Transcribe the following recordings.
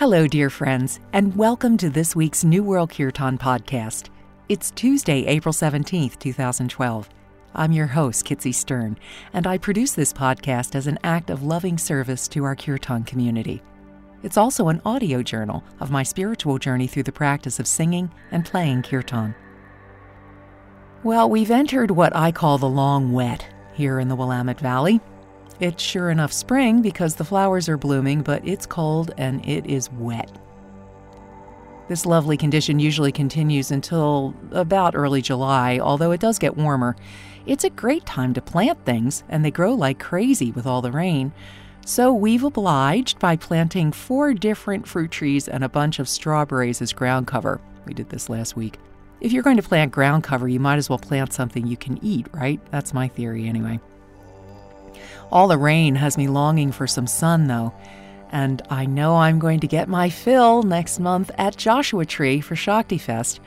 Hello, dear friends, and welcome to this week's New World Kirtan podcast. It's Tuesday, April 17th, 2012. I'm your host, Kitsy Stern, and I produce this podcast as an act of loving service to our Kirtan community. It's also an audio journal of my spiritual journey through the practice of singing and playing Kirtan. Well, we've entered what I call the long wet here in the Willamette Valley. It's sure enough spring because the flowers are blooming, but it's cold and it is wet. This lovely condition usually continues until about early July, although it does get warmer. It's a great time to plant things, and they grow like crazy with all the rain. So we've obliged by planting four different fruit trees and a bunch of strawberries as ground cover. We did this last week. If you're going to plant ground cover, you might as well plant something you can eat, right? That's my theory anyway. All the rain has me longing for some sun, though, and I know I'm going to get my fill next month at Joshua Tree for Shakti Fest.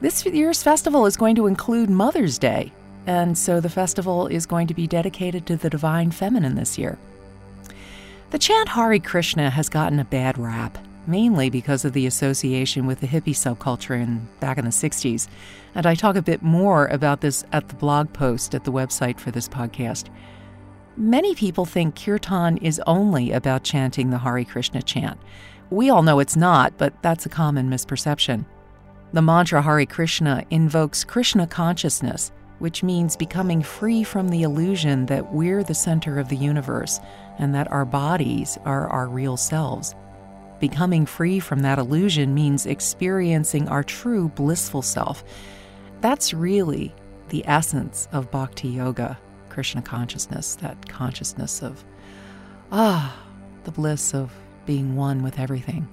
This year's festival is going to include Mother's Day, and so the festival is going to be dedicated to the Divine Feminine this year. The chant Hare Krishna has gotten a bad rap, mainly because of the association with the hippie subculture in back in the 60s, and I talk a bit more about this at the blog post at the website for this podcast. Many people think kirtan is only about chanting the Hare Krishna chant. We all know it's not, but that's a common misperception. The mantra Hare Krishna invokes Krishna consciousness, which means becoming free from the illusion that we're the center of the universe and that our bodies are our real selves. Becoming free from that illusion means experiencing our true blissful self. That's really the essence of bhakti yoga. Krishna consciousness, that consciousness of, ah, the bliss of being one with everything.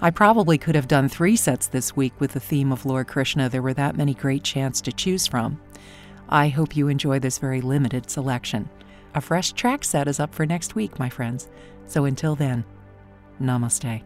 I probably could have done three sets this week with the theme of Lord Krishna. There were that many great chants to choose from. I hope you enjoy this very limited selection. A fresh track set is up for next week, my friends. So until then, namaste.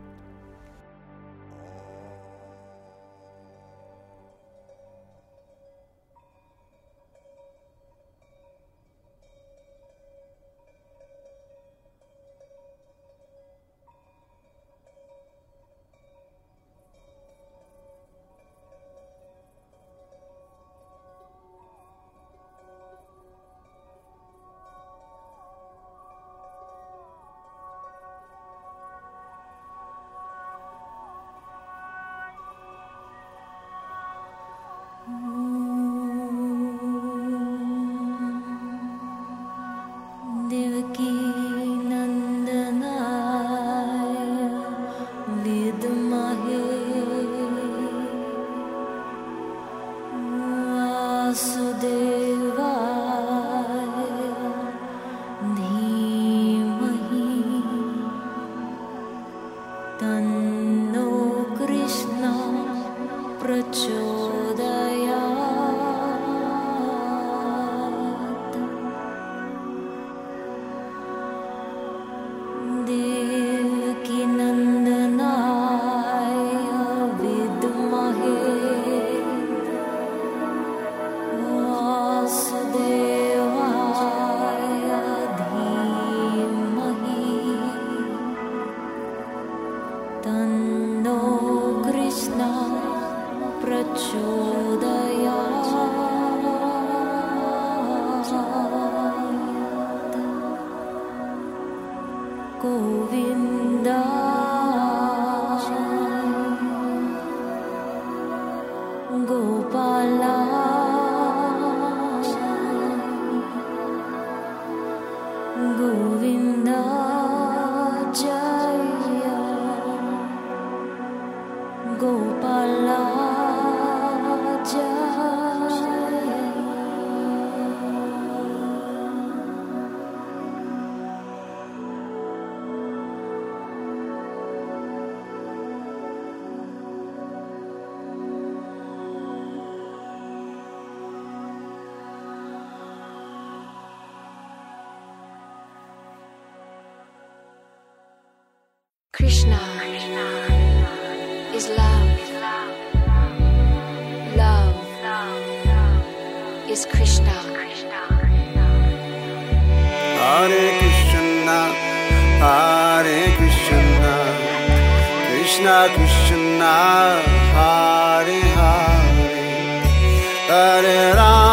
your. Krishna is love. Love is Krishna. Hare Krishna, Hare Krishna, Krishna Krishna Hare Hare Hare Rama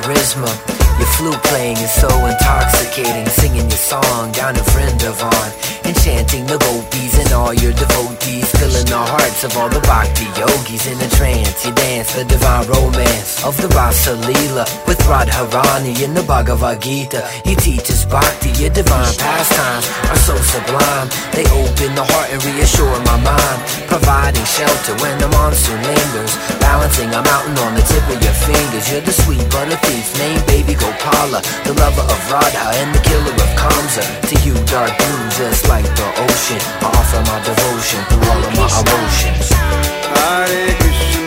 charisma. Your flute playing is so intoxicating. Singing your song down in Vrindavan. Enchanting the gopis and all your devotees. Filling the hearts of all the bhakti yogis in a trance. You dance the divine romance of the Rasa Leela with Radharani in the Bhagavad Gita. He teaches bhakti, your divine pastimes are so sublime. They open the heart and reassure my mind. Providing shelter when the monsoon lingers. A mountain on the tip of your fingers. You're the sweet butter thief named Baby Gopala. The lover of Radha and the killer of Kamsa. To you, dark blue, just like the ocean. I offer my devotion through all of my emotions. Hare Krishna,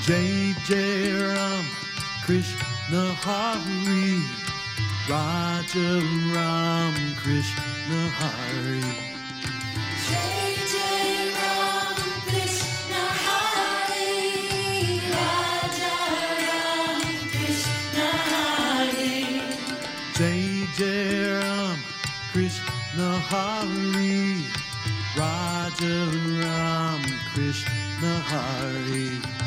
Jai Jai Ram Krishna Hari Raja Ram Krishna Hari. Jai Jai Ram Krishna Hari Raja Ram Krishna Hari. Jai Jai Ram Krishna Hari Raja Ram Krishna Hari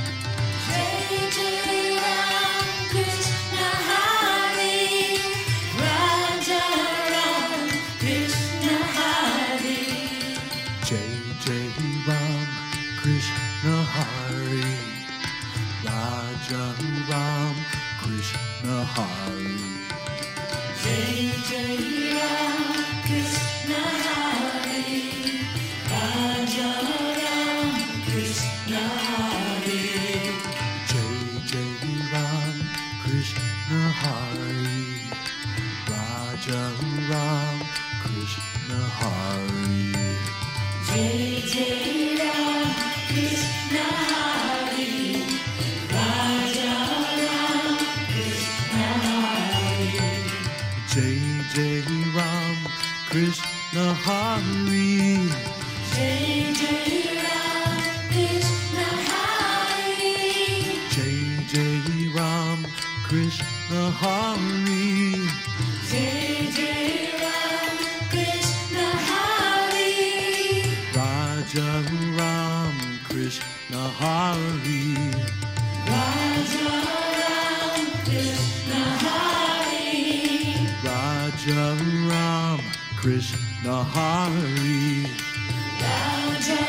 Raja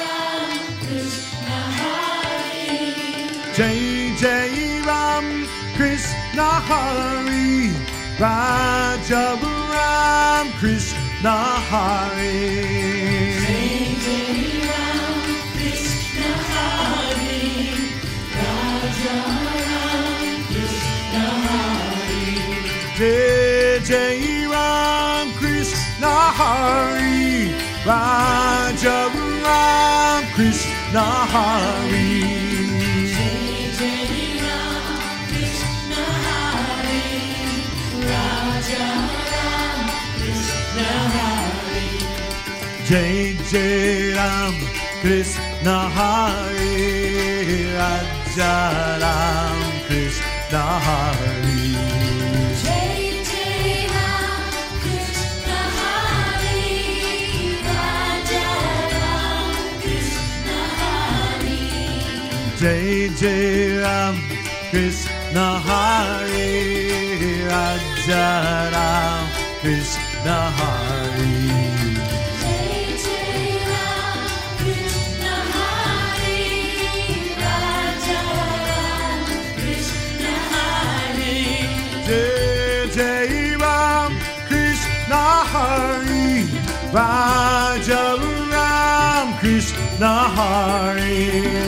Ram Krishna Hari. Jai Jai Ram Krishna Hari Krishna Hari. Jai Jai Ram Krishna Hari Raja Ram Krishna Hari. Jai Jai Ram Krishna Hari. Raja Ram Krishna Hari Jai Jai Ram Krishna Hari Raja Ram Krishna Hari. Jai Jai Ram Krishna Hari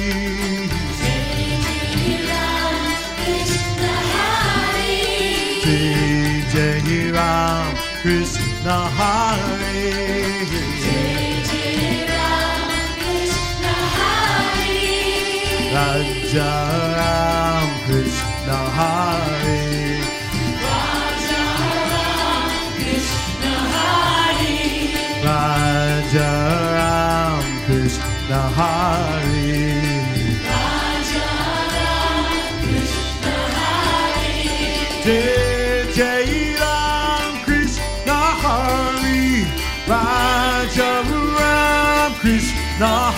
Krishna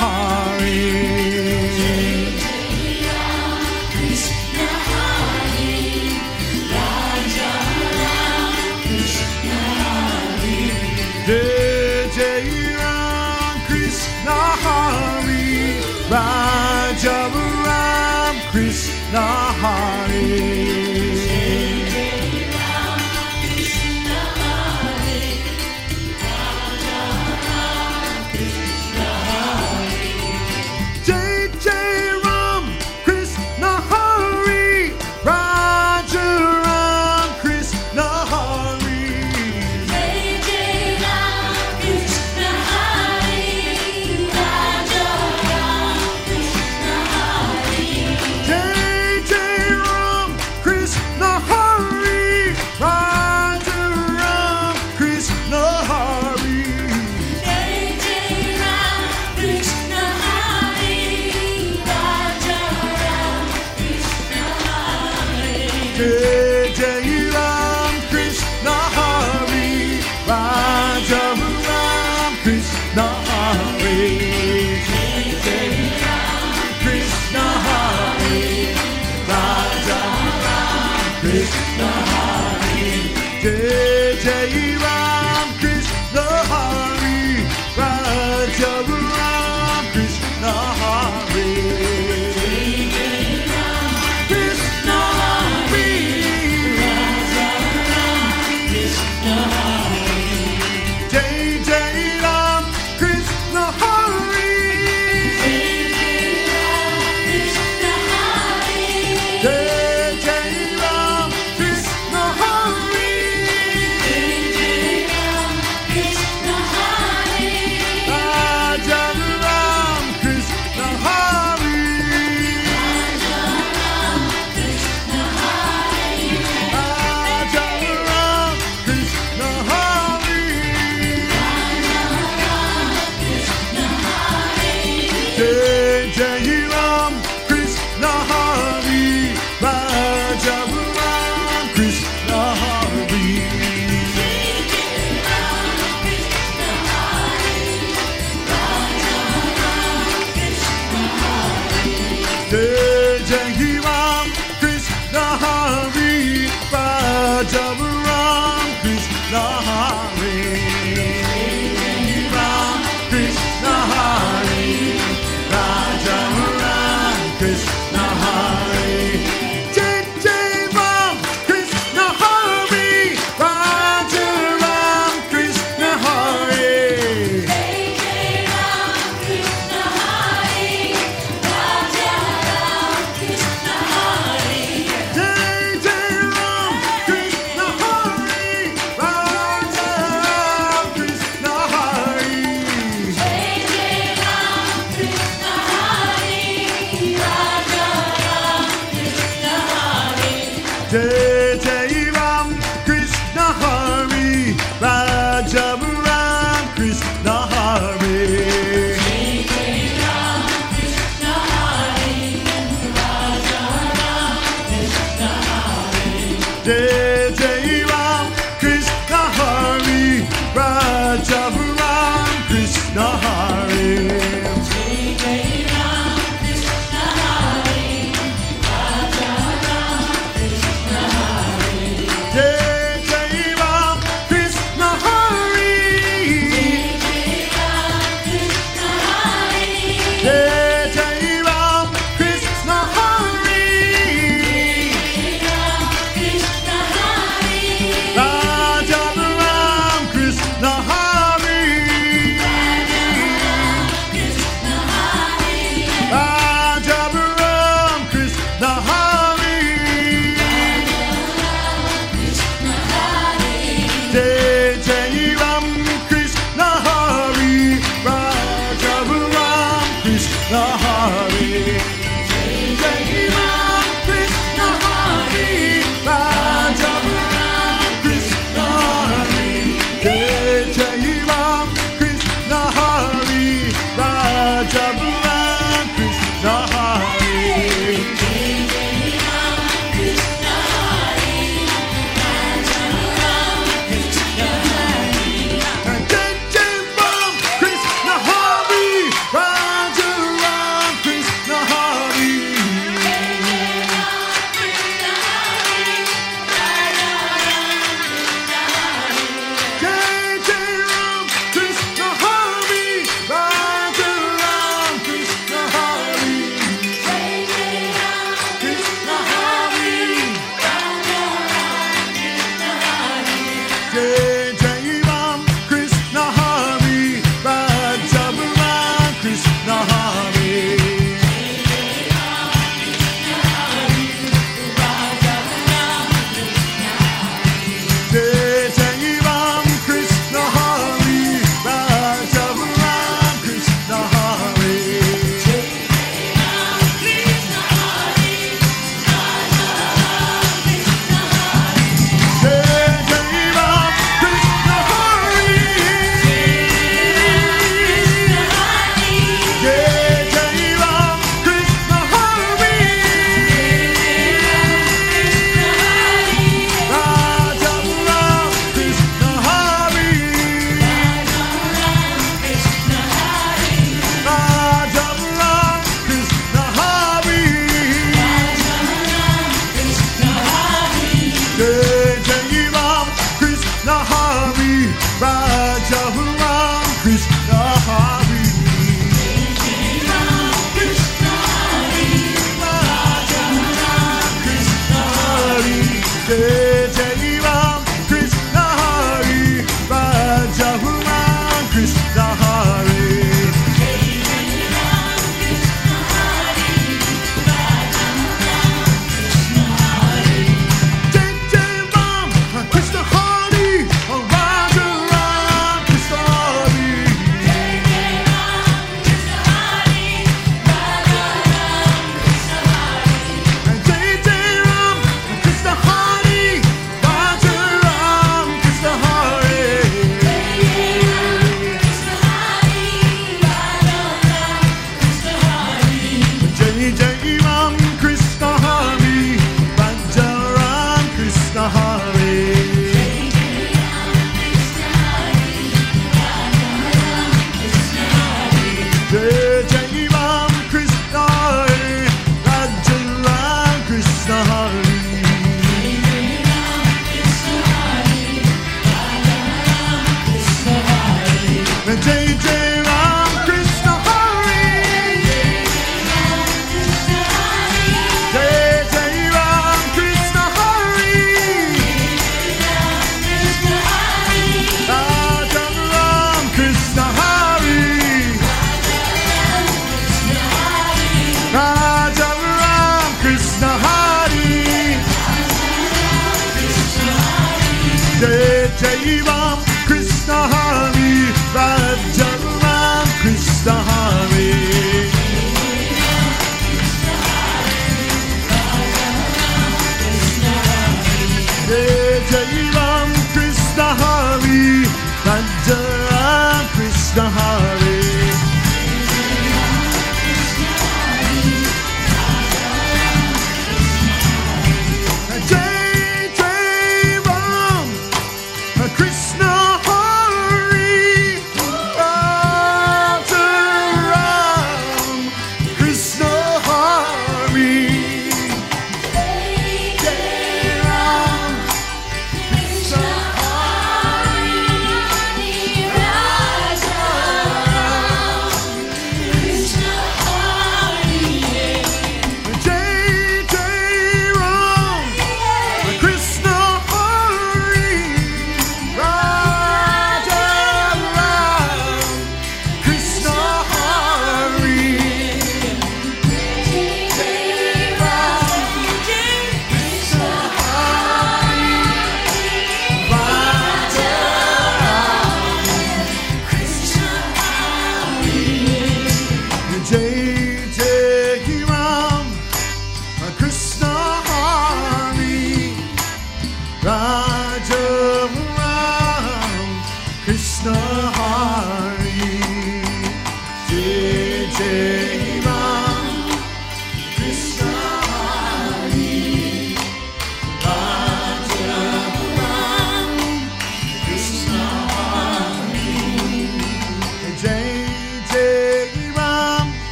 Krishna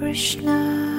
Krishna